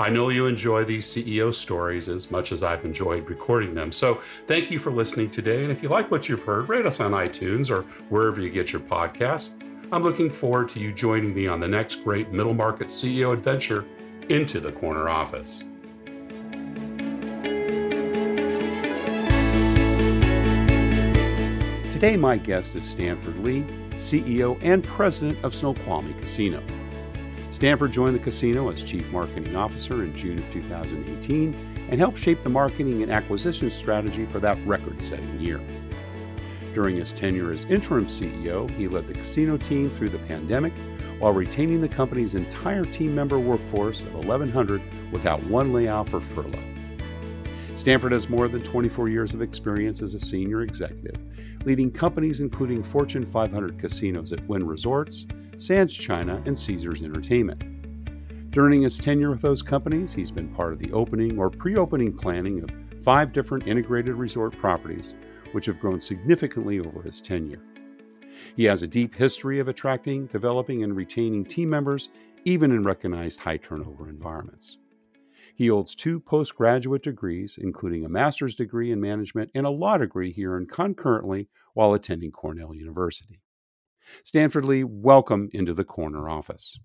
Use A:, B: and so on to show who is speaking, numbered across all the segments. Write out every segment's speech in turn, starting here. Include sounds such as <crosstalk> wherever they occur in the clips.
A: I know you enjoy these CEO stories as much as I've enjoyed recording them. So thank you for listening today. And if you like what you've heard, rate us on iTunes or wherever you get your podcasts. I'm looking forward to you joining me on the next great middle market CEO adventure into the corner office. Today, my guest is Stanford Lee, CEO and President of Snoqualmie Casino. Stanford joined the casino as Chief Marketing Officer in June of 2018 and helped shape the marketing and acquisition strategy for that record setting year. During his tenure as interim CEO, he led the casino team through the pandemic while retaining the company's entire team member workforce of 1,100 without one layoff or furlough. Stanford has more than 24 years of experience as a senior executive, leading companies including Fortune 500 casinos at Wynn Resorts, Sands China, and Caesars Entertainment. During his tenure with those companies, he's been part of the opening or pre opening planning of five different integrated resort properties which have grown significantly over his tenure. He has a deep history of attracting, developing, and retaining team members, even in recognized high turnover environments. He holds two postgraduate degrees, including a master's degree in management and a law degree he earned concurrently while attending Cornell University. Stanford Lee, welcome into the corner office.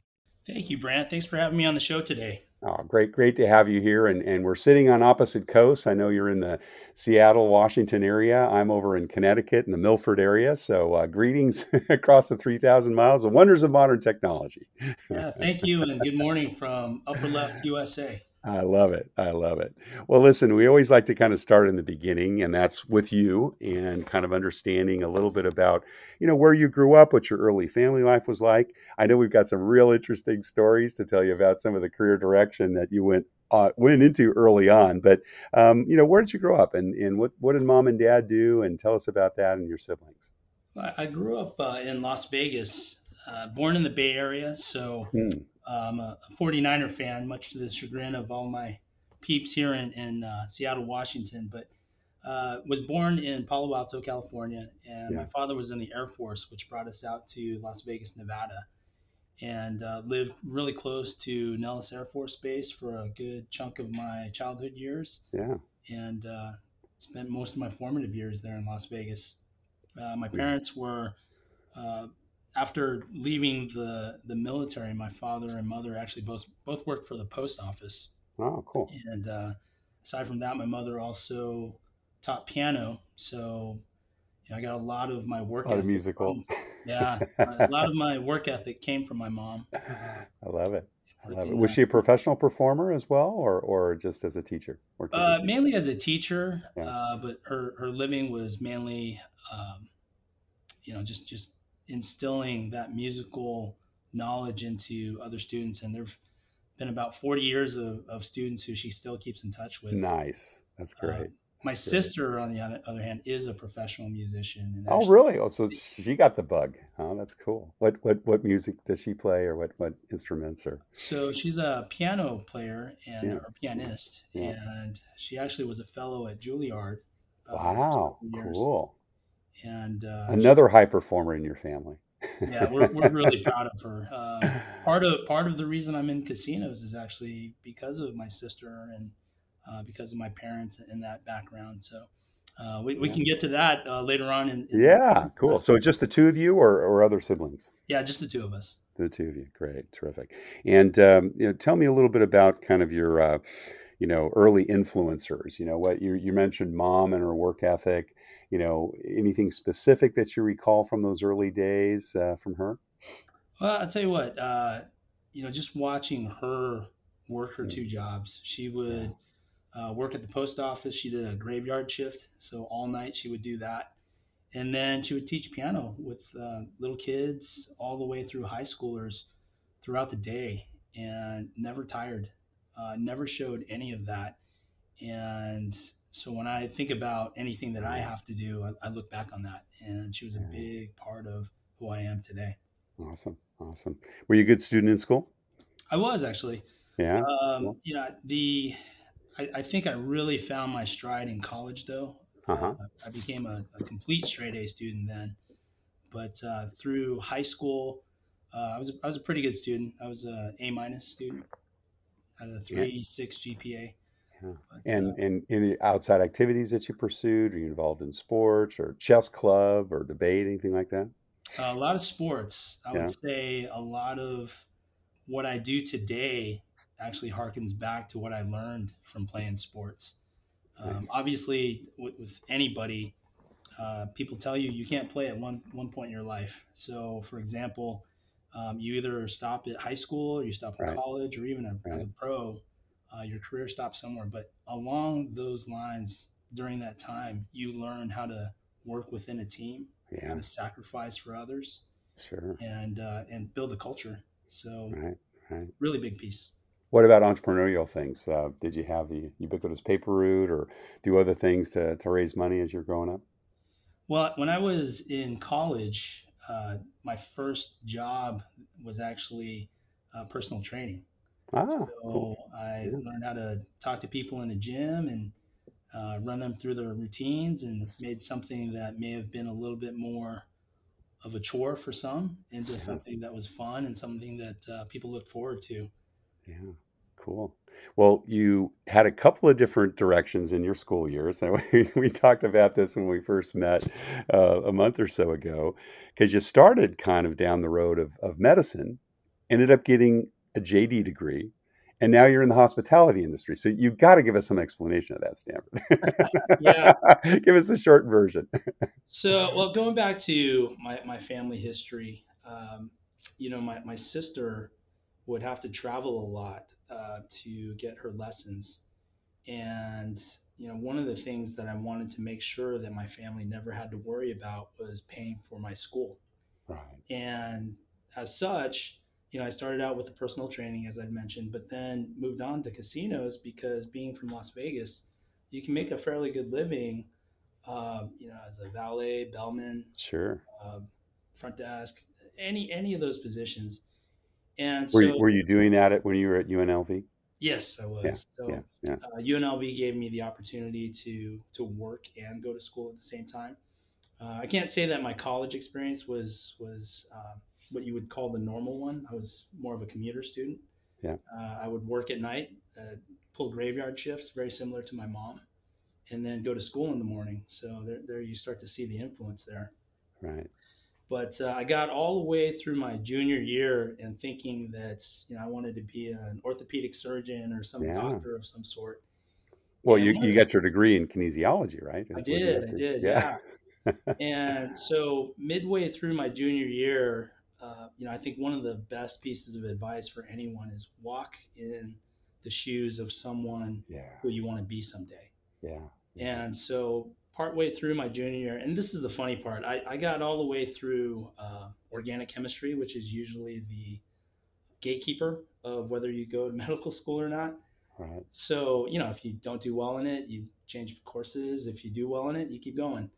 B: Thank you, Brant. Thanks for having me on the show today.
A: Oh, great, great to have you here. And, and we're sitting on opposite coasts. I know you're in the Seattle, Washington area. I'm over in Connecticut in the Milford area. So, uh, greetings <laughs> across the 3,000 miles, the wonders of modern technology.
B: yeah, thank you. And good morning from Upper Left, USA.
A: I love it. I love it. Well, listen, we always like to kind of start in the beginning, and that's with you and kind of understanding a little bit about, you know, where you grew up, what your early family life was like. I know we've got some real interesting stories to tell you about some of the career direction that you went uh, went into early on. But, um, you know, where did you grow up, and and what what did mom and dad do, and tell us about that and your siblings.
B: I grew up uh, in Las Vegas, uh, born in the Bay Area, so. Hmm I'm a 49er fan, much to the chagrin of all my peeps here in, in uh, Seattle, Washington. But uh, was born in Palo Alto, California, and yeah. my father was in the Air Force, which brought us out to Las Vegas, Nevada, and uh, lived really close to Nellis Air Force Base for a good chunk of my childhood years.
A: Yeah,
B: and uh, spent most of my formative years there in Las Vegas. Uh, my parents were uh, after leaving the the military, my father and mother actually both both worked for the post office.
A: Oh, cool!
B: And uh, aside from that, my mother also taught piano, so you know, I got a lot of my work.
A: A lot of musical.
B: From, yeah, a lot of my work ethic came from my mom.
A: I love it. I love it. Was she a professional performer as well, or or just as a teacher?
B: Or uh, mainly as a teacher, yeah. uh, but her her living was mainly, um, you know, just just instilling that musical knowledge into other students. And there've been about 40 years of, of students who she still keeps in touch with.
A: Nice. That's uh, great. Uh,
B: my That's sister, great. on the other hand, is a professional musician.
A: oh, really? Oh, so she got the bug. Oh, that's cool. What what what music does she play, or what what instruments are?
B: So she's a piano player and yeah. or pianist, yeah. and she actually was a fellow at Juilliard.
A: Wow, cool
B: and uh,
A: another high performer in your family.
B: yeah, we're, we're really <laughs> proud of her. Uh, part of part of the reason I'm in casinos is actually because of my sister and uh, because of my parents and that background. So uh, we, we can get to that uh, later on. In, in
A: yeah, cool. So just the two of you, or, or other siblings?
B: Yeah, just the two of us.
A: The two of you, great, terrific. And um, you know, tell me a little bit about kind of your uh, you know, early influencers? You know, what you you mentioned mom and her work ethic. You know, anything specific that you recall from those early days uh, from her?
B: Well, I'll tell you what. Uh, you know, just watching her work her two jobs. She would uh, work at the post office. She did a graveyard shift, so all night she would do that and then she would teach piano with uh, little kids all the way through high schoolers throughout the day and never tired uh, never showed any of that and so when i think about anything that i have to do I, I, look back on that and she was a big part of who i am today
A: awesome awesome were you a good student in school
B: i was actually
A: yeah
B: um, cool. you know the I, I think i really found my stride in college though uh-huh. I became a, a, complete straight A student then. But uh, through high school, uh, I was a, I was a pretty good student. I was a A minus student. Had a three yeah. six GPA.
A: Yeah. And and any outside activities that you pursued? Are you involved in sports or chess club or debate, anything like that?
B: A lot of sports. I yeah. would say a lot of what I do today actually harkens back to what I learned from playing sports. Um, nice. Obviously, with, with anybody, uh, people tell you you can't play at one one point in your life. So, for example, um, you either stop at high school, or you stop at right. college, or even a, right. as a pro, uh, your career stops somewhere. But along those lines, during that time, you learn how to work within a team, yeah. how to sacrifice for others,
A: sure,
B: and uh, and build a culture. So,
A: right, right.
B: really big piece.
A: What about entrepreneurial things? Uh, did you have the ubiquitous paper route or do other things to, to raise money as you're growing up?
B: Well, when I was in college, uh, my first job was actually uh, personal training.
A: Ah,
B: so
A: cool.
B: I learned how to talk to people in the gym and uh, run them through their routines and made something that may have been a little bit more of a chore for some into something that was fun and something that uh, people looked forward to.
A: Yeah. Cool. Well, you had a couple of different directions in your school years. We, <laughs> we talked about this when we first met uh, a month or so ago, because you started kind of down the road of, of medicine, ended up getting a JD degree, and now you're in the hospitality industry. So you've got to give us some explanation of that, Stanford. <laughs> yeah. <laughs> give us a short version.
B: so, well, going back to my, my family history, um, you know, my, my sister would have to travel a lot uh, to get her lessons. And, you know, one of the things that I wanted to make sure that my family never had to worry about was paying for my school.
A: Right.
B: And as such, you know, I started out with the personal training, as I'd mentioned, but then moved on to casinos because being from Las Vegas, you can make a fairly good living, uh, you know, as a valet, bellman,
A: sure,
B: uh, front desk, any any of those positions. And
A: were, so, you, were you doing that at, when you were at UNLV?
B: Yes, I was.
A: Yeah,
B: so
A: yeah, yeah.
B: Uh, UNLV gave me the opportunity to to work and go to school at the same time. Uh, I can't say that my college experience was was uh, what you would call the normal one. I was more of a commuter student.
A: Yeah.
B: Uh, I would work at night, uh, pull graveyard shifts, very similar to my mom, and then go to school in the morning. So there, there you start to see the influence there.
A: Right.
B: But uh, I got all the way through my junior year and thinking that you know I wanted to be an orthopedic surgeon or some yeah. doctor of some sort.
A: Well, and you, you got your degree in kinesiology, right?
B: I did, I did, yeah. yeah. <laughs> and so midway through my junior year, uh, you know, I think one of the best pieces of advice for anyone is walk in the shoes of someone
A: yeah.
B: who you want to be someday.
A: Yeah.
B: And so partway through my junior year, and this is the funny part, I, I got all the way through uh, organic chemistry, which is usually the gatekeeper of whether you go to <laughs> medical school or not.
A: Right.
B: So, you know, if you don't do well in it, you change courses. If you do well in it, you keep going.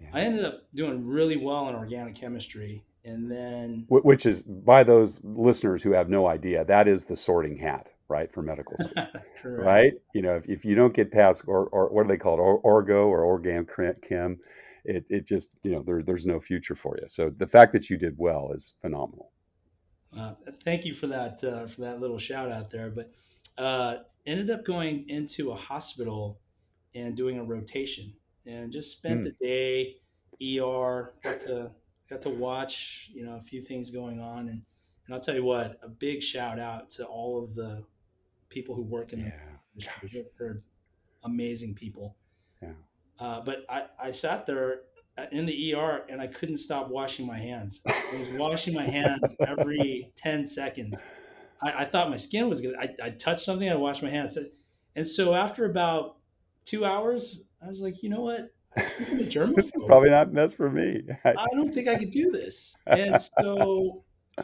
B: Yeah. I ended up doing really well in organic chemistry. And then,
A: which is by those listeners who have no idea, that is the sorting hat right, for medical <laughs> school, right? You know, if, if you don't get past or, or what do they call it, or, orgo or organ chem, it, it just you know there, there's no future for you. So the fact that you did well is phenomenal.
B: Uh, thank you for that uh, for that little shout out there. But uh, ended up going into a hospital and doing a rotation, and just spent mm. the day ER. Got to got to watch you know a few things going on, and and I'll tell you what, a big shout out to all of the people who work in yeah. They're, they're amazing people.
A: Yeah.
B: Uh, but I, I sat there in the ER and I couldn't stop washing my hands. I was washing my hands <laughs> every 10 seconds. I, I thought my skin was good. I, I touched something, I washed my hands. And so after about two hours, I was like, you know what? I'm a <laughs> German.
A: this is probably not best for me.
B: I don't think I could do this. And so <laughs>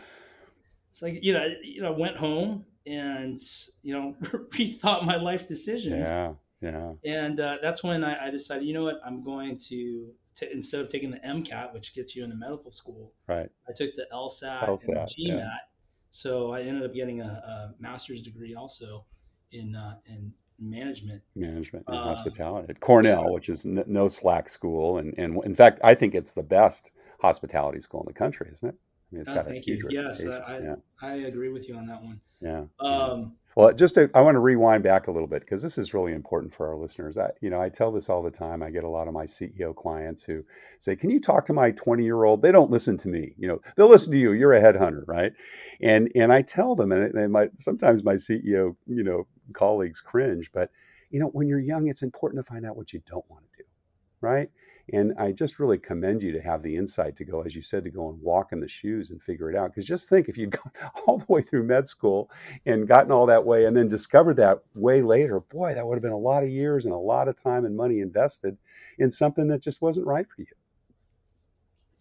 B: it's like, you know, you know, went home and, you know, <laughs> rethought my life decisions.
A: Yeah. Yeah.
B: And uh, that's when I, I decided, you know what, I'm going to to, instead of taking the MCAT, which gets you into medical school,
A: right?
B: I took the LSAT, LSAT and the GMAT. Yeah. So I ended up getting a, a master's degree also in uh, in management,
A: management and uh, hospitality at Cornell, yeah. which is n- no slack school, and and in fact, I think it's the best hospitality school in the country, isn't it?
B: I mean, it's oh, got a huge you. Yes, I, yeah. I agree with you on that one.
A: Yeah. Um, well, just to, I want to rewind back a little bit because this is really important for our listeners. I, you know, I tell this all the time. I get a lot of my CEO clients who say, "Can you talk to my 20 year old?" They don't listen to me. You know, they'll listen to you. You're a headhunter, right? And and I tell them, and, and my sometimes my CEO, you know, colleagues cringe, but you know, when you're young, it's important to find out what you don't want to do, right? And I just really commend you to have the insight to go, as you said, to go and walk in the shoes and figure it out. Because just think if you'd <laughs> gone all the way through med school and gotten all that way and then discovered that way later, boy, that would have been a lot of years and a lot of time and money invested in something that just wasn't right for you.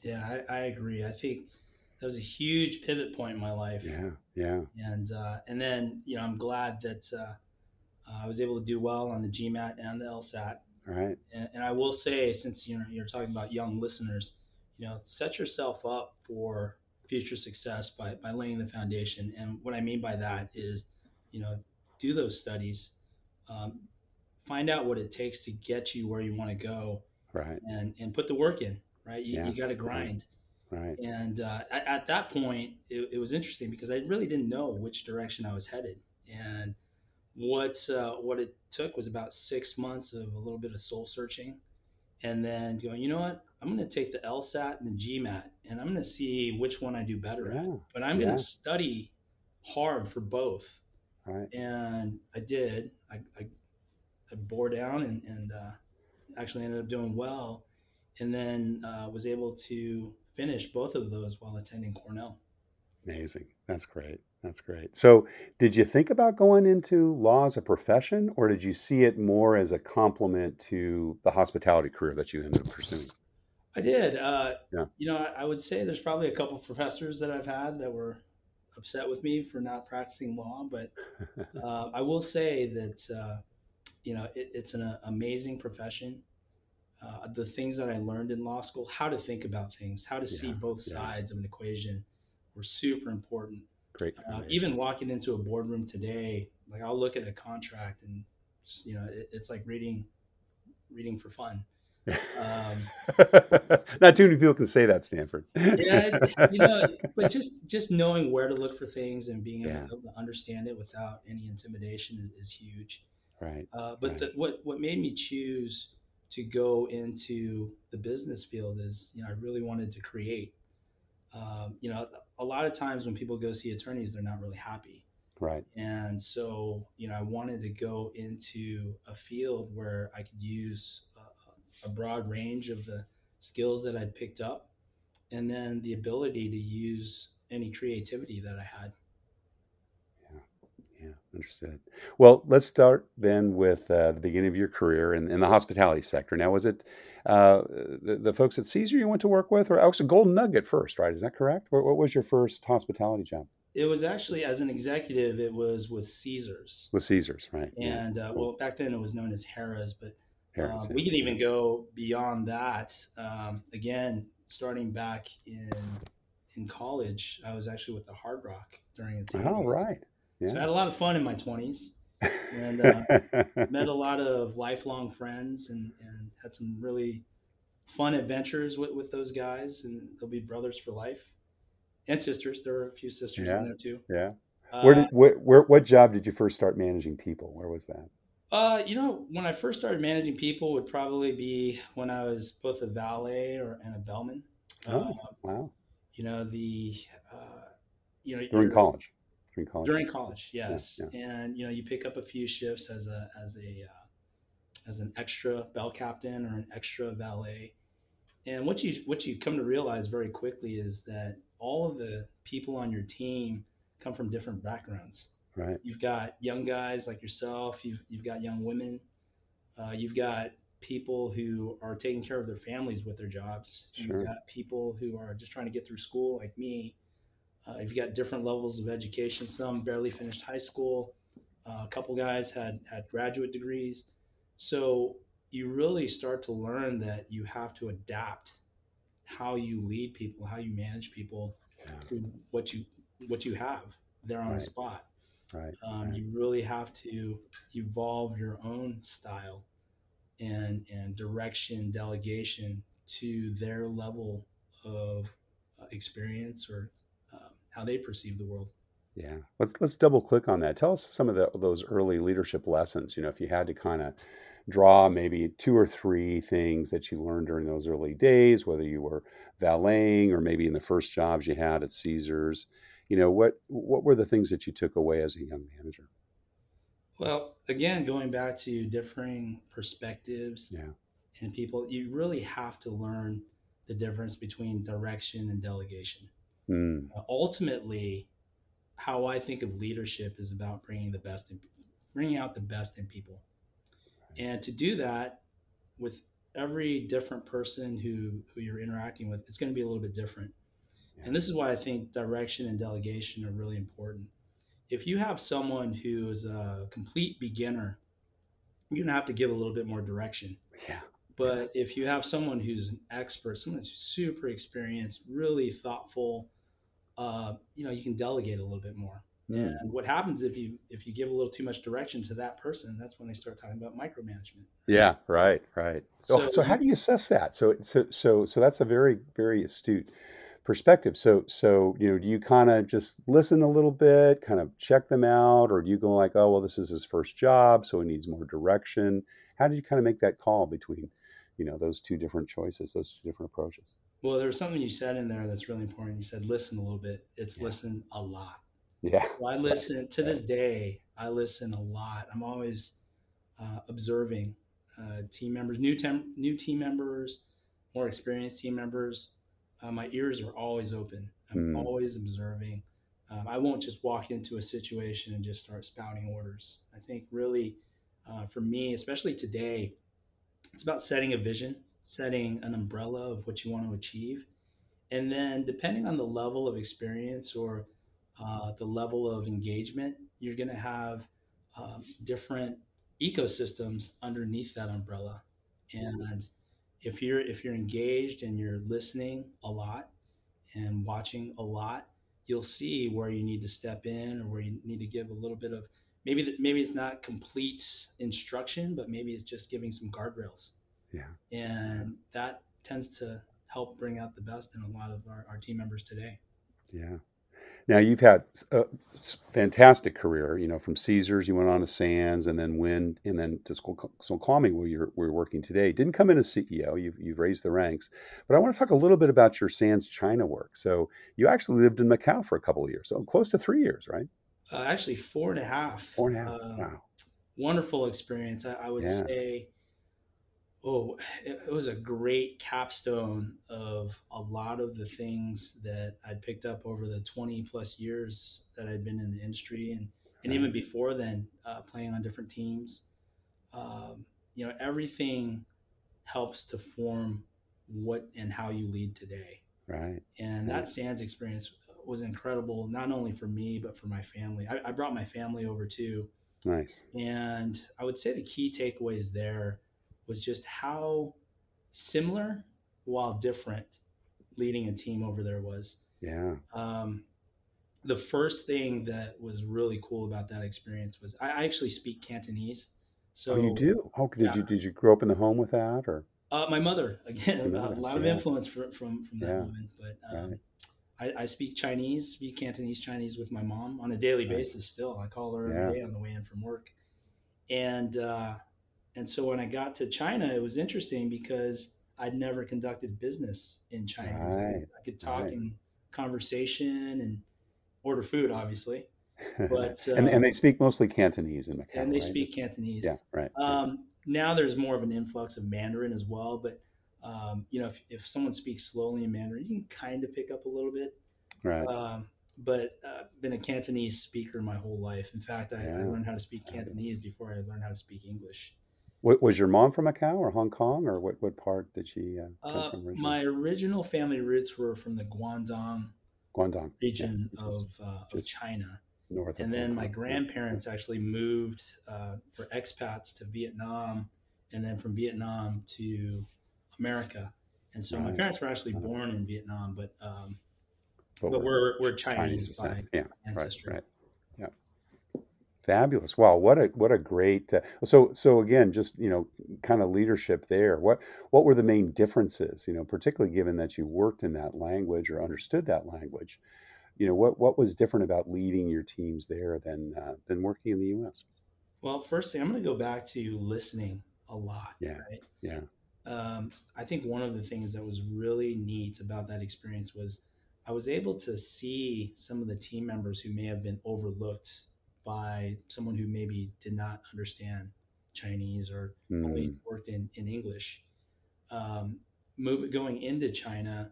B: Yeah, I, I agree. I think that was a huge pivot point in my life.
A: Yeah, yeah.
B: And uh, and then you know I'm glad that uh, I was able to do well on the GMAT and the LSAT
A: Right.
B: And, and I will say, since you know you're talking about young listeners, you know, set yourself up for future success by by laying the foundation. And what I mean by that is, you know, do those studies, um, find out what it takes to get you where you want to go,
A: right?
B: And and put the work in, right? You, yeah. you got to grind.
A: Right.
B: And uh, at, at, that point, it, it was interesting because I really didn't know which direction I was headed. And what uh, what it took was about six months of a little bit of soul searching, and then going, you know what, I'm going to take the LSAT and the GMAT, and I'm going to see which one I do better yeah. at. But I'm yeah. going to study hard for both.
A: Right.
B: And I did. I, I, I bore down and, and uh, actually ended up doing well, and then uh, was able to finish both of those while attending Cornell.
A: Amazing. That's great. That's great. So, did you think about going into law as a profession, or did you see it more as a complement to the hospitality career that you ended up pursuing?
B: I did. Uh, yeah. You know, I, I, would say there's probably a couple professors that I've had that were upset with me for not practicing law, but <laughs> uh, I will say that uh, you know it, it's an uh, amazing profession. Uh, the things that I learned in law school, how to think about things, how to yeah, see both yeah. sides of an equation, were super important.
A: Great.
B: Uh, even walking into a boardroom today, like I'll look at a contract and you know it, it's like reading reading for fun.
A: Um, <laughs> Not too many people can say that, Stanford.
B: yeah, <laughs> you know, but just just knowing where to look for things and being yeah. able to understand it without any intimidation is, is huge.
A: Right.
B: Uh, but
A: right.
B: The, what what made me choose to go into the business field is, you know, I really wanted to create um, you know, a lot of times when people go see attorneys, they're not really happy.
A: Right.
B: And so, you know, I wanted to go into a field where I could use a, a broad range of the skills that I'd picked up and then the ability to use any creativity that I had.
A: Yeah, understood. Well, let's start then with uh, the beginning of your career in, in the hospitality sector. Now, was it uh, the, the folks at Caesar you went to work with, or was actually Golden Nugget first, right? Is that correct? What, what was your first hospitality job?
B: It was actually as an executive. It was with Caesars.
A: With Caesars, right?
B: And yeah. uh, well, back then it was known as Harrah's, but
A: Harrah's,
B: um, we can even go beyond that. Um, again, starting back in in college, I was actually with the Hard Rock during its.
A: Oh, right.
B: Yeah. So I had a lot of fun in my 20s and uh, <laughs> met a lot of lifelong friends and, and had some really fun adventures with, with those guys. And they'll be brothers for life and sisters. There were a few sisters
A: yeah.
B: in there too.
A: Yeah. Uh, where did where, where, what job did you first start managing people? Where was that?
B: Uh, you know, when I first started managing people would probably be when I was both a valet or and a bellman.
A: Oh, uh, wow.
B: You know the, uh, you know,
A: during college. During college.
B: During college, yes. Yeah, yeah. And you know, you pick up a few shifts as a as a uh, as an extra bell captain or an extra valet. And what you what you come to realize very quickly is that all of the people on your team come from different backgrounds.
A: Right.
B: You've got young guys like yourself. You've you've got young women. Uh, you've got people who are taking care of their families with their jobs. Sure. You've got people who are just trying to get through school, like me. Uh, you've got different levels of education. Some barely finished high school. Uh, a couple guys had had graduate degrees. So you really start to learn that you have to adapt how you lead people, how you manage people yeah. to what you what you have there on right. the spot.
A: Right.
B: Um,
A: right.
B: You really have to evolve your own style and and direction, delegation to their level of uh, experience or how they perceive the world.
A: Yeah, let's let's double click on that. Tell us some of the, those early leadership lessons. You know, if you had to kind of draw maybe two or three things that you learned during those early days, whether you were valeting or maybe in the first jobs you had at Caesars. You know, what what were the things that you took away as a young manager?
B: Well, again, going back to differing perspectives
A: yeah.
B: and people, you really have to learn the difference between direction and delegation.
A: Mm.
B: Ultimately, how I think of leadership is about bringing the best in, bringing out the best in people. And to do that with every different person who, who you're interacting with, it's going to be a little bit different. And this is why I think direction and delegation are really important. If you have someone who is a complete beginner, you're going to have to give a little bit more direction.
A: Yeah.
B: But if you have someone who's an expert, someone who's super experienced, really thoughtful, uh, you know, you can delegate a little bit more. Mm. And what happens if you if you give a little too much direction to that person, that's when they start talking about micromanagement.
A: Yeah, right, right. So, so, so how do you assess that? So so so so that's a very very astute perspective. So so you know, do you kind of just listen a little bit, kind of check them out, or do you go like, oh well, this is his first job, so he needs more direction? How did you kind of make that call between, you know, those two different choices, those two different approaches?
B: Well, there was something you said in there that's really important. You said listen a little bit. It's yeah. listen a lot.
A: Yeah.
B: So I listen to this day. I listen a lot. I'm always uh, observing uh, team members, new tem- new team members, more experienced team members. Uh, my ears are always open. I'm mm. always observing. Um, I won't just walk into a situation and just start spouting orders. I think really, uh, for me, especially today, it's about setting a vision setting an umbrella of what you want to achieve. And then, depending on the level of experience or uh, the level of engagement, you're going to have um, different ecosystems underneath that umbrella. And if you're if you're engaged and you're listening a lot and watching a lot, you'll see where you need to step in or where you need to give a little bit of maybe maybe it's not complete instruction, but maybe it's just giving some guardrails
A: yeah.
B: And that tends to help bring out the best in a lot of our, our team members today.
A: Yeah. Now you've had a fantastic career, you know, from Caesars, you went on to Sands and then Wynn and then to Snoqualmie where you're, where you're working today. Didn't come in as CEO, you've, you've raised the ranks. But I want to talk a little bit about your Sands China work. So you actually lived in Macau for a couple of years, so close to three years, right?
B: Uh, actually, four and a half.
A: Four and a half. Uh, wow.
B: Wonderful experience. I, I would yeah. say oh, it, it, was a great capstone of a lot of the things that I'd picked up over the 20 plus years that I'd been in the industry and, and even before then, uh, playing on different teams. Um, you know, everything helps to form what and how you lead today.
A: Right.
B: And that Sands experience was incredible, not only for me, but for my family. I, I brought my family over too.
A: Nice.
B: And I would say the key takeaways there was just how similar while different leading a team over there was.
A: Yeah.
B: Um, the first thing that was really cool about that experience was I actually speak Cantonese. So
A: oh, you do? Oh, did yeah. you did you grow up in the home with that or?
B: Uh, my mother again, a lot of influence from from, from that yeah. woman, but um, right. I, I, speak Chinese, speak Cantonese Chinese with my mom on a daily basis. Still, I call her every day on the way in from work, and uh, and so when I got to China, it was interesting because I'd never conducted business in China. Right. I, could, I, could, talk right. in conversation and order food, obviously. But <laughs>
A: and, and they speak mostly Cantonese in Macau.
B: And they
A: right?
B: speak Cantonese.
A: Yeah, right.
B: Um, now there's more of an influx of Mandarin as well, but um, you know, if, if someone speaks slowly in Mandarin, you can kind of pick up a little bit.
A: Right.
B: Um, but uh, been a Cantonese speaker my whole life. In fact, I,
A: Yeah.
B: I learned how to speak Cantonese before I learned how to speak English.
A: What, was your mom from Macau or Hong Kong or what, what part did she uh, come
B: Uh,
A: from originally?
B: my original family roots were from the Guangdong
A: Guangdong.
B: region
A: Yeah,
B: of, uh, of China.
A: north
B: And then
A: Hong
B: my
A: Kong.
B: grandparents actually moved uh, for expats to Vietnam, and then from Vietnam to America. And so my parents were actually born in Vietnam, but um,
A: But
B: but
A: we're-
B: we're we're Chinese, by
A: Yeah,
B: ancestry.
A: right, right. Fabulous. Wow, what a what a great uh, so so again just, you know, kind of leadership there. What what were the main differences, you know, particularly given that you worked in that language or understood that language? You know, what what was different about leading your teams there than uh, than working in the US?
B: Well, first thing I'm going to go back to listening a lot.
A: Yeah.
B: Right.
A: Yeah.
B: Um, I think one of the things that was really neat about that experience was I was able to see some of the team members who may have been overlooked by someone who maybe did not understand Chinese or only
A: Mm,
B: worked in, in English. Um, move, going into China,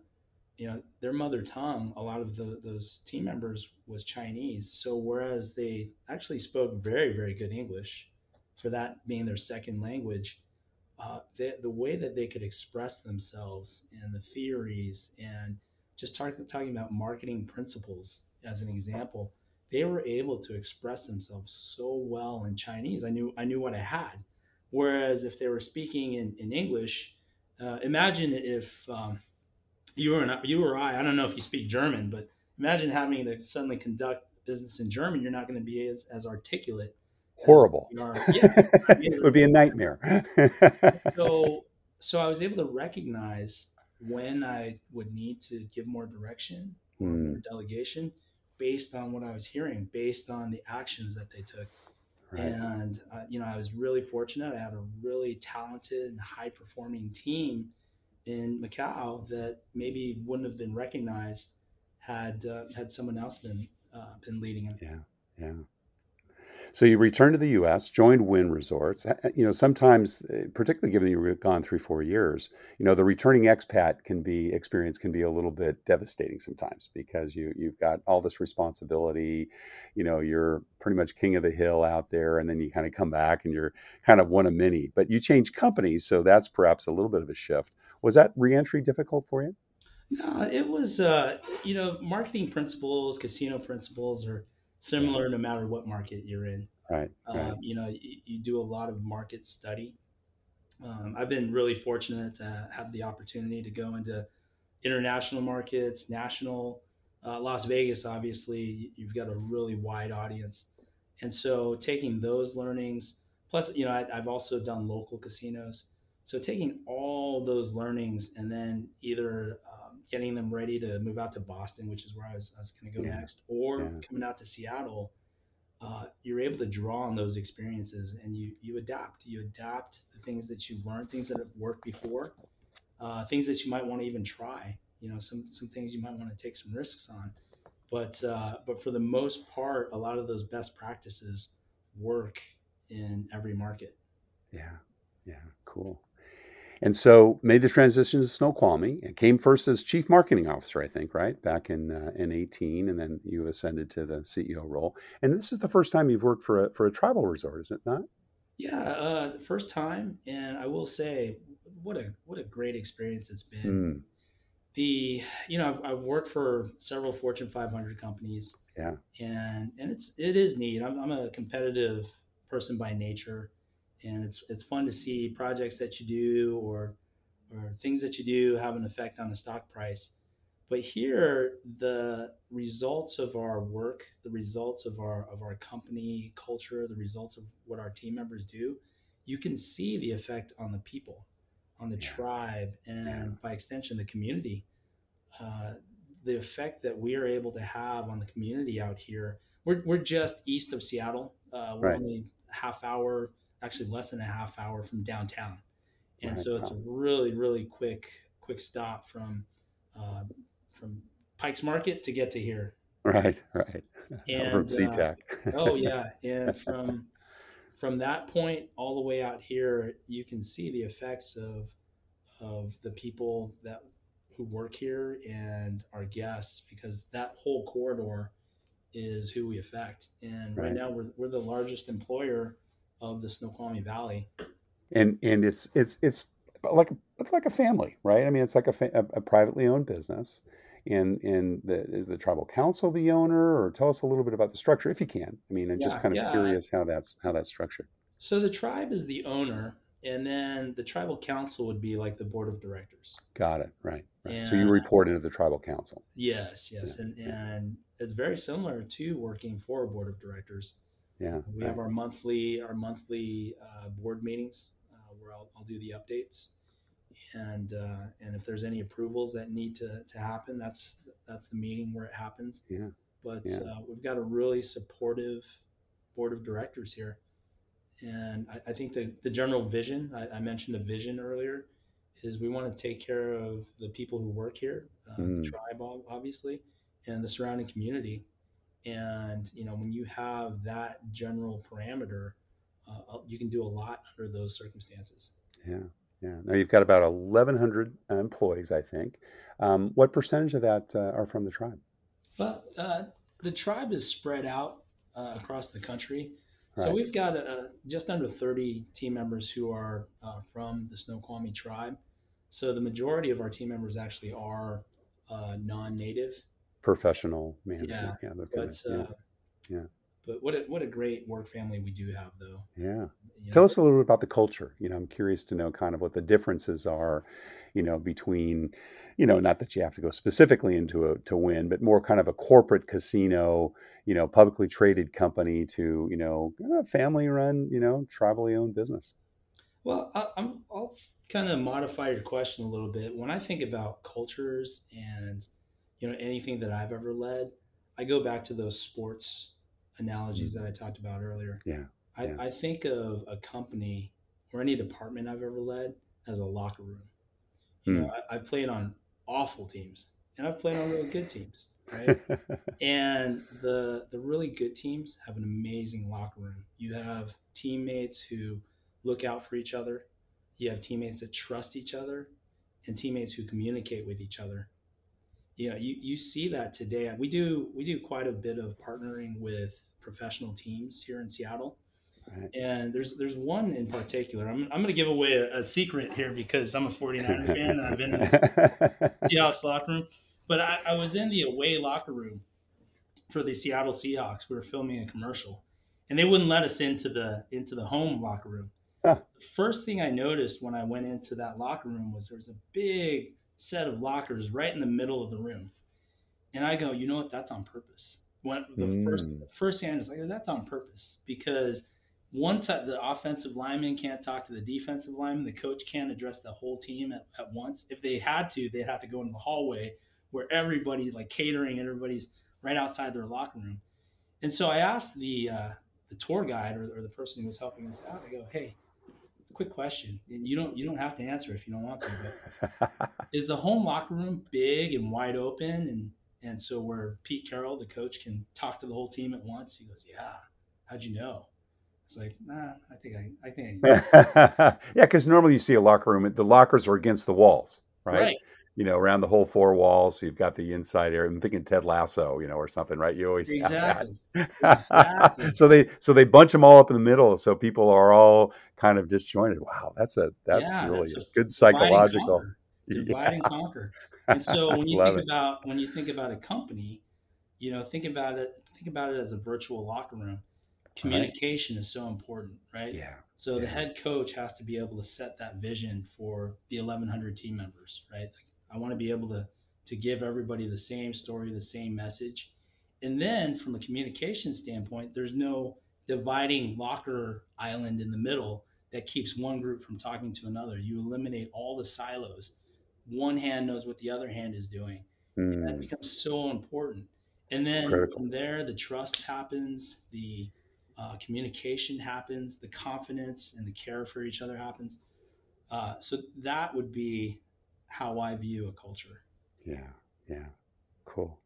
B: you know, their mother tongue, a lot of the, those team members was Chinese. So whereas they actually spoke very, very good English, for that being their second language, uh, the, the way that they could express themselves and the theories and just talk, talking about marketing principles as an example, they were able to express themselves so well in Chinese. I knew I knew what I had. Whereas if they were speaking in, in English, uh, imagine if um, you were an, you or I. I don't know if you speak German, but imagine having to suddenly conduct business in German. You're not going to be as, as articulate.
A: horrible.
B: we are. Yeah,
A: it <laughs> would be a nightmare. <laughs>
B: so so I was able to recognize when I would need to give more direction or
A: Hmm.
B: delegation based on what I was hearing, based on the actions that they took.
A: Right.
B: And uh, you know, I was really fortunate. I had a really talented and high performing team in Macau that maybe wouldn't have been recognized had uh, had someone else been uh, been leading it.
A: Yeah, yeah. So you returned to the U.S., joined Wynn Resorts. You know, sometimes, uh, particularly given you've gone three, four years, you know, the returning expat can be experience can be a little bit devastating sometimes because you you've got all this responsibility. You know, you're pretty much king of the hill out there, and then you kind of come back and you're kind of one of many. But you change companies, so that's perhaps a little bit of a shift. Was that reentry difficult for you?
B: No, it was uh, you know marketing principles, casino principles are similar no matter what market you're in.
A: Right, right.
B: Um, you know, you, you do a lot of market study. Um, I've been really fortunate to have the opportunity to go into international markets, national, uh, Las Vegas. Obviously, you've got a really wide audience, and so taking those learnings, plus, you know, I, I've also done local casinos. So taking all those learnings and then either getting them ready to move out to Boston, which is where I was, I was going to go
A: Yeah.
B: next, or
A: Yeah.
B: coming out to Seattle uh, you're able to draw on those experiences and you you adapt. You adapt the things that you've learned, things that have worked before, uh, things that you might want to even try. You know, some some things you might want to take some risks on. But uh, but for the most part, a lot of those best practices work in every market.
A: Yeah, yeah, cool. And so made the transition to Snoqualmie and came first as chief marketing officer, I think, right back in uh, in eighteen, and then you ascended to the CEO role. And this is the first time you've worked for a for a tribal resort, is it not?
B: Yeah, uh, first time, and I will say, what a what a great experience it's been.
A: Mm,
B: the you know I've, I've worked for several Fortune 500 companies.
A: Yeah.
B: And and it's it is neat. I'm I'm a competitive person by nature, and it's it's fun to see projects that you do or or things that you do have an effect on the stock price. But here, the results of our work, the results of our of our company culture, the results of what our team members do, you can see the effect on the people, on the
A: Yeah.
B: tribe, and
A: Yeah.
B: by extension, the community. Uh, the effect that we are able to have on the community out here. We're, we're just east of Seattle. Uh, we're
A: Right.
B: only a half hour, actually less than a half hour from downtown, and
A: Right.
B: so it's a really really quick quick stop from uh, from Pike's Market to get to here.
A: Right, right. <laughs>
B: And
A: From
B: uh,
A: SeaTac.
B: oh <laughs> yeah, and from from that point all the way out here, you can see the effects of of the people that who work here and our guests because that whole corridor is who we affect. And right,
A: Right.
B: now we're we're the largest employer of the Snoqualmie Valley.
A: and and it's it's it's like a, it's like a family, right? I mean, it's like a, fa- a, privately owned business, and and the, is the tribal council the owner, or tell us a little bit about the structure if you can. I mean, I'm just kind of
B: yeah.
A: curious how that's how that's structured.
B: So the tribe is the owner, and then the tribal council would be like the board of directors.
A: Got it, right? right. So you report into the tribal council.
B: Yes, yes, and and it's very similar to working for a board of directors.
A: Yeah,
B: We
A: right.
B: have our monthly our monthly uh, board meetings uh, where I'll, I'll do the updates, and uh, and if there's any approvals that need to, to happen, that's that's the meeting where it happens.
A: Yeah,
B: But
A: yeah.
B: uh, we've got a really supportive board of directors here, and I, I think the the general vision I, I mentioned a vision earlier is we want to take care of the people who work here, uh,
A: Mm.
B: the tribe obviously, and the surrounding community. And you know, when you have that general parameter, uh, you can do a lot under those circumstances.
A: yeah, yeah. Now you've got about 1,100 employees, I think. Um, what percentage of that uh, are from the tribe?
B: Well, uh, the tribe is spread out uh, across the country. So
A: Right.
B: we've got uh, just under 30 team members who are uh, from the Snoqualmie tribe. So the majority of our team members actually are uh, non-native.
A: Professional management. Yeah, they're
B: But
A: of,
B: uh,
A: yeah.
B: but what a, what a great work family we do have, though.
A: yeah.
B: You
A: Tell
B: know,
A: us a little bit about the culture. You know, I'm curious to know kind of what the differences are, you know, between, you know, not that you have to go specifically into a to Wynn, but more kind of a corporate casino, you know, publicly traded company to, you know, family run, you know, tribally owned business.
B: Well, I, I'm, I'll kind of modify your question a little bit. When I think about cultures and you know anything that I've ever led, I go back to those sports analogies that I talked about earlier.
A: Yeah,
B: I,
A: yeah.
B: I think of a company or any department I've ever led as a locker room. You
A: Hmm.
B: know, I, I've played on awful teams and I've played on really good teams, right? <laughs> And the the really good teams have an amazing locker room. You have teammates who look out for each other. You have teammates that trust each other, and teammates who communicate with each other. You know, you, you see that today. We do we do quite a bit of partnering with professional teams here in Seattle,
A: Right.
B: and there's there's one in particular. I'm I'm going to give away a, a secret here because I'm a 49er fan and I've been in the <laughs> Seahawks locker room. But I, I was in the away locker room for the Seattle Seahawks. We were filming a commercial, and they wouldn't let us into the into the home locker room. The first thing I noticed when I went into that locker room was there was a big set of lockers right in the middle of the room, and I go, you know what? That's on purpose. When the first
A: Mm.
B: first hand is like, that's on purpose because once the offensive lineman can't talk to the defensive lineman the coach can't address the whole team at, at once if they had to they'd have to go in the hallway where everybody's like catering and everybody's right outside their locker room and so i asked the uh, the tour guide or, or the person who was helping us out i go hey quick question and you don't you don't have to answer if you don't want to but <laughs> is the home locker room big and wide open? And and so where pete carroll the coach can talk to the whole team at once he goes yeah how'd you know? It's like nah i think i i think I, <laughs>
A: yeah, because normally you see a locker room, the lockers are against the walls, right?
B: right
A: You know, around the whole four walls. You've got the inside area. I'm thinking Ted Lasso, you know, or something, right? You always
B: exactly <laughs> Exactly.
A: so they so they bunch them all up in the middle, so people are all kind of disjointed. Wow, that's a that's
B: Yeah,
A: really
B: that's
A: a good psychological.
B: conquer. divide
A: Yeah.
B: and conquer and so when <laughs> you think
A: it.
B: about when you think about a company you know think about it think about it as a virtual locker room communication is so important right
A: Yeah,
B: So the head coach has to be able to set that vision for the 1100 team members, right? Like, I want to be able to to give everybody the same story, the same message. And then from a communication standpoint, there's no dividing locker island in the middle that keeps one group from talking to another. You eliminate all the silos. One hand knows what the other hand is doing. And that
A: Mm,
B: becomes so important. And then
A: Critical.
B: from there, the trust happens, the uh, communication happens, the confidence and the care for each other happens. Uh, so that would be how I view a culture.
A: yeah, yeah. Cool.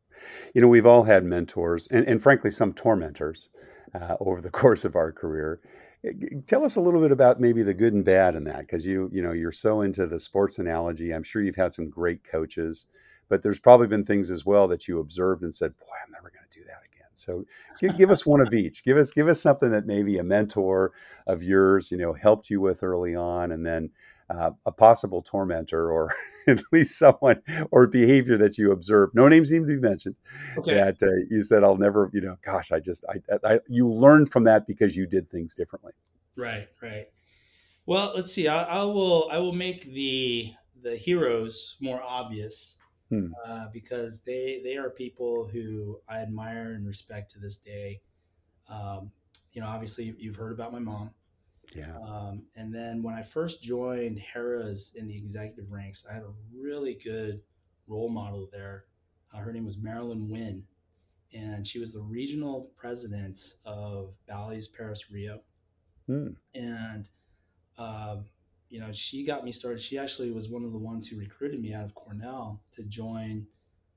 A: You know, we've all had mentors and, and frankly, some tormentors uh, over the <laughs> course of our career. Tell us a little bit about maybe the good and bad in that, because you, you know, you're so into the sports analogy. I'm sure you've had some great coaches, but there's probably been things as well that you observed and said, "Boy, I'm never going to do that again." So, give, give us one of <laughs> each. Give us give us something that maybe a mentor of yours, you know, helped you with early on, and then uh, a possible tormentor or <laughs> at least someone or behavior that you observed. No names need to be mentioned. Okay. That uh, you said, "I'll never," you know, gosh, I just, I, I, you learned from that because you did things differently.
B: Right, right. Well, let's see. I, I will, I will make the the heroes more obvious hmm. uh, because they they are people who I admire and respect to this day. Um, you know, obviously, you've heard about my mom.
A: Yeah.
B: Um, and then when I first joined Harrah's in the executive ranks, I had a really good role model there. Uh, her name was Marilyn Wynn, and she was the regional president of Bally's Paris Rio. Hmm. And, uh, you know, she got me started. She actually was one of the ones who recruited me out of Cornell to join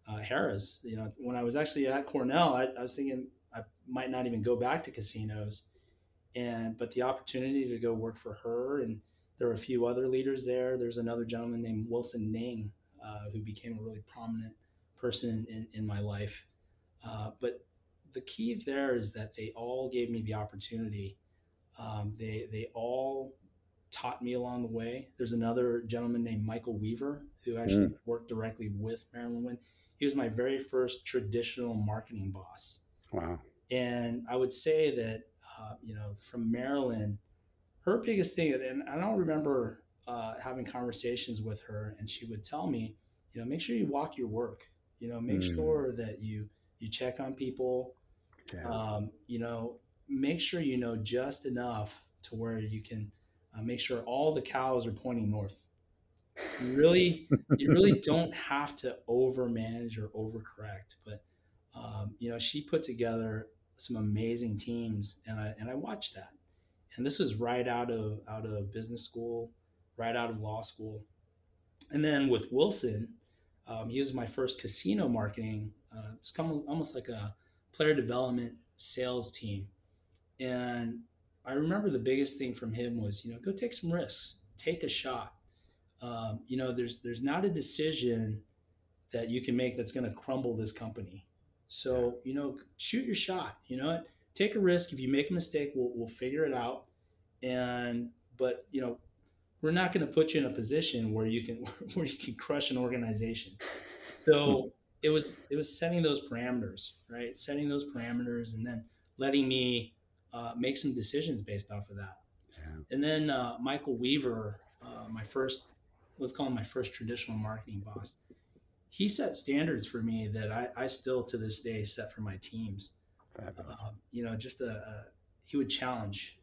B: uh, Harrah's. You know, when I was actually at Cornell, I, I was thinking I might not even go back to casinos and but the opportunity to go work for her and there were a few other leaders there. There's another gentleman named Wilson Ning uh, who became a really prominent person in, in my life. Uh, but the key there is that they all gave me the opportunity. Um, they they all taught me along the way. There's another gentleman named Michael Weaver who actually mm. worked directly with Marilyn Wynn. He was my very first traditional marketing boss.
A: Wow.
B: And I would say that uh, you know, from Marilyn, her biggest thing, and I don't remember uh, having conversations with her, and she would tell me, you know, make sure you walk your work. You know, make mm. sure that you you check on people. Yeah. Um, you know, make sure you know just enough to where you can uh, make sure all the cows are pointing north. You really, <laughs> you really don't have to over manage or overcorrect. But um, you know, she put together some amazing teams, and I and I watched that. And this was right out of out of business school, right out of law school, and then with Wilson, um, he was my first casino marketing. Uh, it's come almost like a player development sales team, and I remember the biggest thing from him was you know go take some risks, take a shot. Um, you know, there's there's not a decision that you can make that's going to crumble this company. So, you know, shoot your shot. You know, take a risk. If you make a mistake, we'll, we'll figure it out. And, but, you know, we're not going to put you in a position where you can, <laughs> where you can crush an organization. So it was, it was setting those parameters, right? Setting those parameters and then letting me uh, make some decisions based off of that. Yeah. And then uh, Michael Weaver, uh, my first, let's call him my first traditional marketing boss he set standards for me that I, I still to this day set for my teams. Um, you know, just a, a, he would challenge.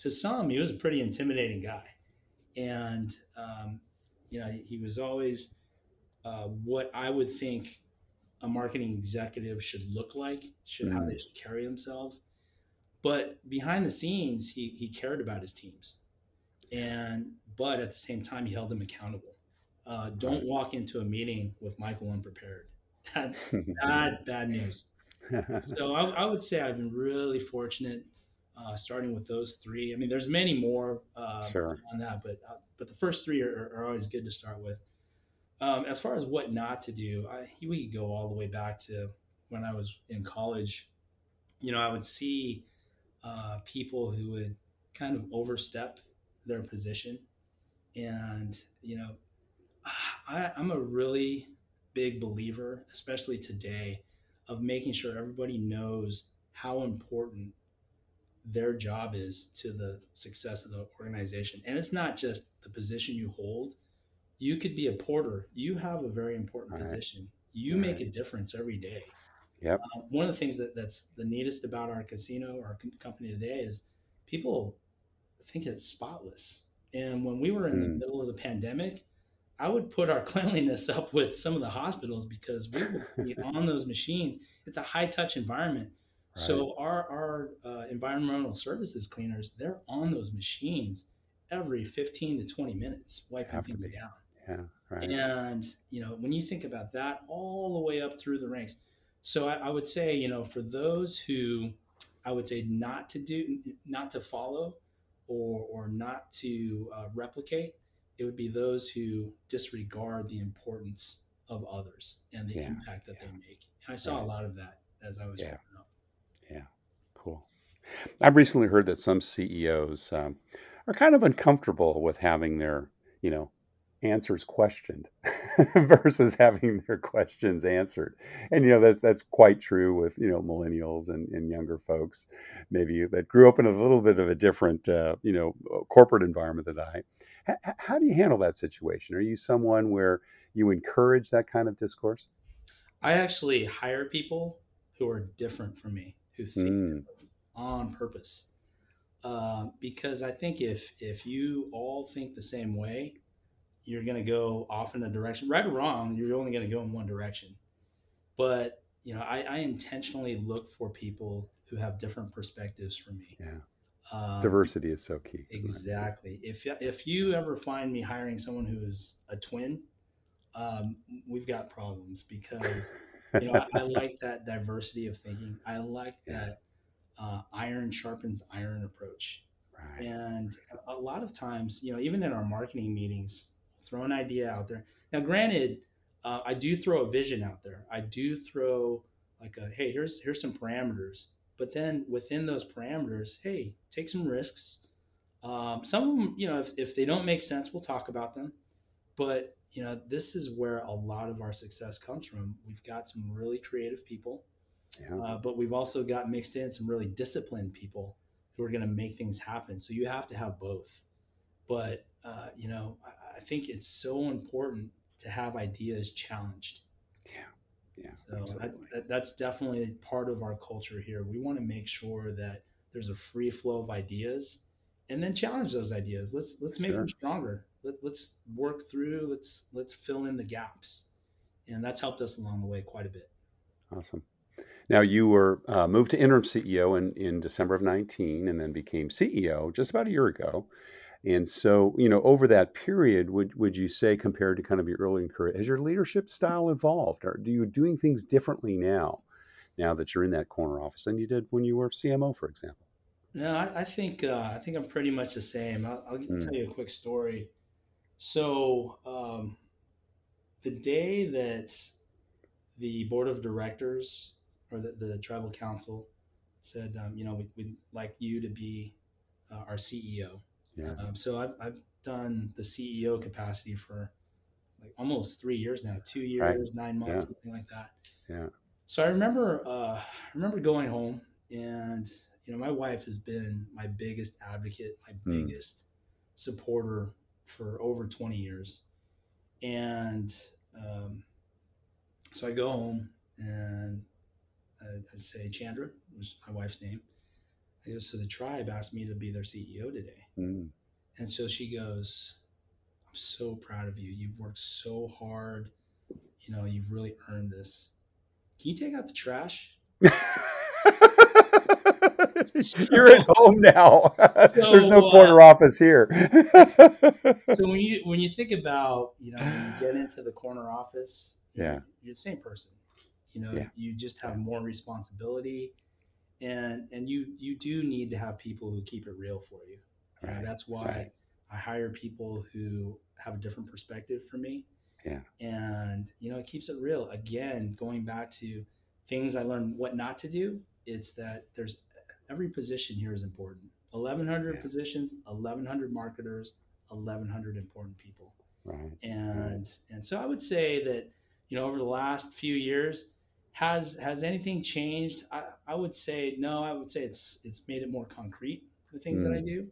B: To some, he was a pretty intimidating guy, and um, you know, he was always uh, what I would think a marketing executive should look like, should mm. how they should carry themselves. But behind the scenes, he he cared about his teams, and but at the same time, he held them accountable uh, don't walk into a meeting with Michael unprepared. <laughs> Bad, <laughs> bad, bad news. <laughs> so I, I, would say I've been really fortunate, uh, starting with those three. I mean, there's many more uh, sure. on that, but uh, but the first three are, are, always good to start with. Um, as far as what not to do, I, we could go all the way back to when I was in college. You know, I would see uh, people who would kind of overstep their position, and you know, I, I'm a really big believer, especially today, of making sure everybody knows how important their job is to the success of the organization. And it's not just the position you hold. You could be a porter. You have a very important position. You All make right. a difference every day.
A: Yep.
B: Uh, one of the things that, that's the neatest about our casino, our company today, is people think it's spotless. And when we were in mm. the hmm. middle of the pandemic, I would put our <laughs> cleanliness up with some of the hospitals because we would be <laughs> on those machines. It's a high touch environment. Right. So our our uh, environmental services cleaners, they're on those machines every 15 to 20 minutes, wiping things down.
A: Yeah, right.
B: And you know, when you think about that, all the way up through the ranks, So I, I would say, you know, for those who I would say not to do, not to follow, or or not to uh, replicate, it would be those who disregard the importance of others and the yeah, impact that yeah. they make. And I saw yeah. a lot of that as I was
A: yeah.
B: growing up.
A: Yeah, cool. I've recently heard that some CEOs um, are kind of uncomfortable with having their, you know, answers questioned <laughs> versus having their questions answered. And you know that's that's quite true with you know millennials and, and younger folks, maybe that grew up in a little bit of a different uh, you know corporate environment than I. H- how do you handle that situation? Are you someone where you encourage that kind of discourse?
B: I actually hire people who are different from me, who think mm. on purpose. Uh, because I think if if you all think the same way, you're going to go off in a direction, right or wrong, you're only going to go in one direction. But, you know, I, I intentionally look for people who have different perspectives from me.
A: Yeah. Um, Diversity is so key.
B: Exactly. If, if you ever find me hiring someone who is a twin, um, we've got problems because, you know, I, I, <laughs> like that diversity of thinking. I like that uh, iron sharpens iron approach. Right. And a lot of times, you know, even in our marketing meetings, throw an idea out there. Now, granted, uh, I do throw a vision out there. I do throw like a hey, here's here's some parameters. But then within those parameters, hey, take some risks. Um, some of them, you know, if, if they don't make sense, we'll talk about them. But you know, this is where a lot of our success comes from. We've got some really creative people, yeah. uh, but we've also got mixed in some really disciplined people who are going to make things happen. So you have to have both. But uh, you know, I, I, think it's so important to have ideas challenged.
A: Yeah, yeah.
B: So that, that's definitely part of our culture here. We want to make sure that there's a free flow of ideas, and then challenge those ideas. Let's let's make sure. them stronger. Let, let's work through. Let's let's fill in the gaps, and that's helped us along the way quite a bit.
A: Awesome. Now you were uh, moved to interim CEO in, in December of 19 and then became CEO just about a year ago. And so, you know, over that period, would would you say, compared to kind of your early career, has your leadership style evolved, or do you doing things differently now, now that you're in that corner office than you did when you were CMO, for example?
B: No, I, I think uh, I think I'm pretty much the same. I'll, I'll mm. tell you a quick story. So, um, the day that the board of directors or the, the tribal council said, um, you know, we, would like you to be uh, our CEO
A: yeah.
B: Um, so I've, I've done the CEO capacity for like almost three years now, two years, right. nine months, yeah. something like that.
A: Yeah.
B: So I remember, uh, I remember going home and, you know, my wife has been my biggest advocate, my mm. biggest supporter for over 20 years. And, um, so I go home and I, I say Chandra, was my wife's name. I go, so the tribe asked me to be their CEO today. Mm. And so she goes, I'm so proud of you. You've worked so hard. You know, you've really earned this. Can you take out the trash? <laughs>
A: You're at home now. <laughs> So, There's no corner uh, office here. <laughs>
B: so when you when you think about you know when you get into the corner office,
A: yeah,
B: you're the same person. You know, yeah. you just have more responsibility and and you you do need to have people who keep it real for you. Right. And that's why right. I hire people who have a different perspective from me.
A: Yeah.
B: And you know, it keeps it real. Again, going back to things I learned what not to do, it's that there's every position here is important. 1100 yeah. positions, 1100 marketers, 1100 important people.
A: Right.
B: And right. and so I would say that you know over the last few years has has anything changed? I, I would say no. I would say it's it's made it more concrete the things mm. that I hmm. do,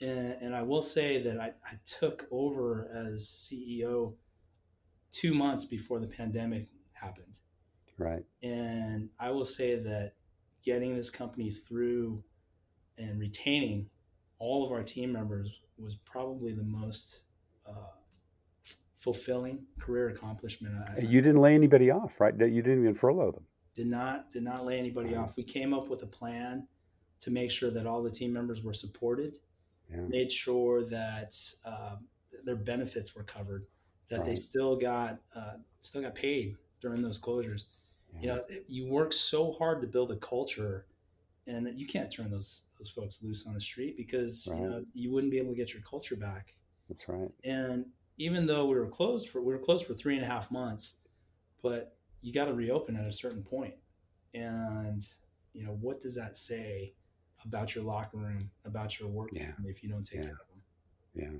B: and, and I will say that I, I took over as CEO two months before the pandemic happened.
A: Right.
B: And I will say that getting this company through and retaining all of our team members was probably the most uh, fulfilling career accomplishment.
A: I, you didn't lay anybody off, right? You didn't even furlough them.
B: Did not did not lay anybody off. We came up with a plan to make sure that all the team members were supported. Yeah. Made sure that uh, their benefits were covered, that right. they still got uh, still got paid during those closures. You know, you work so hard to build a culture, and that you can't turn those those folks loose on the street because right. you know you wouldn't be able to get your culture back.
A: That's right.
B: And even though we were closed for we were closed for three and a half months, but you got to reopen at a certain point. And you know, what does that say about your locker room, about your work yeah. if you don't take
A: yeah.
B: care of them?
A: Yeah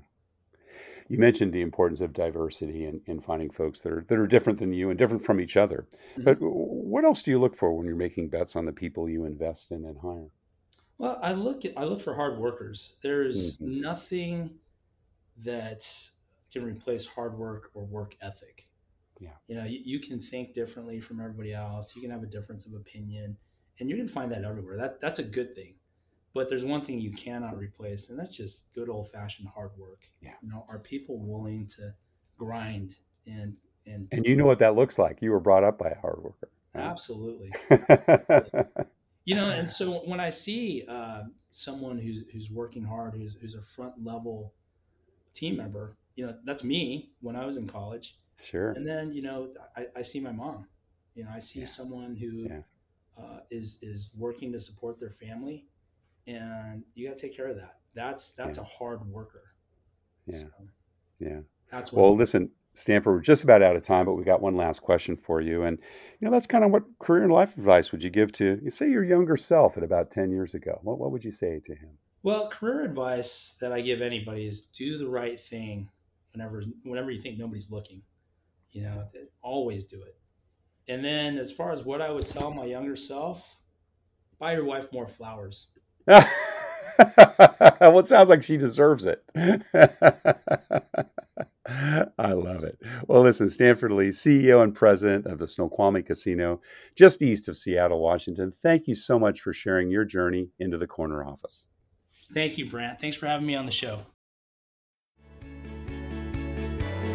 A: you mentioned the importance of diversity and, in finding folks that are that are different than you and different from each other. Mm-hmm. But what else do you look for when you're making bets on the people you invest in and hire?
B: Well, I look at I look for hard workers. There's mm-hmm. nothing that can replace hard work or work ethic.
A: Yeah.
B: You know, you, you can think differently from everybody else. You can have a difference of opinion, and you can find that everywhere. That that's a good thing. But there's one thing you cannot replace, and that's just good old fashioned hard work.
A: Yeah.
B: You know, are people willing to grind and and
A: and you know what that looks like? You were brought up by a hard worker.
B: Absolutely. <laughs> you know, and so when I see uh, someone who's who's working hard, who's who's a front level team member, you know, that's me when I was in college.
A: Sure.
B: And then you know, I, I see my mom. You know, I see yeah. someone who yeah. uh, is is working to support their family and you got to take care of that. That's that's yeah. a hard worker.
A: Yeah, so yeah.
B: That's
A: well. Listen, Stanford, we're just about out of time, but we got one last question for you, and you know that's kind of what career and life advice would you give to, you say, your younger self at about ten years ago? What what would you say to him?
B: Well, career advice that I give anybody is do the right thing whenever whenever you think nobody's looking. You know, always do it. And then as far as what I would tell my younger self, buy your wife more flowers. <laughs>
A: well, it sounds like she deserves it. <laughs> I love it. Well, listen, Stanford Lee, CEO and president of the Snoqualmie Casino, just east of Seattle, Washington. Thank you so much for sharing your journey into the corner office.
B: Thank you, Brant. Thanks for having me on the show.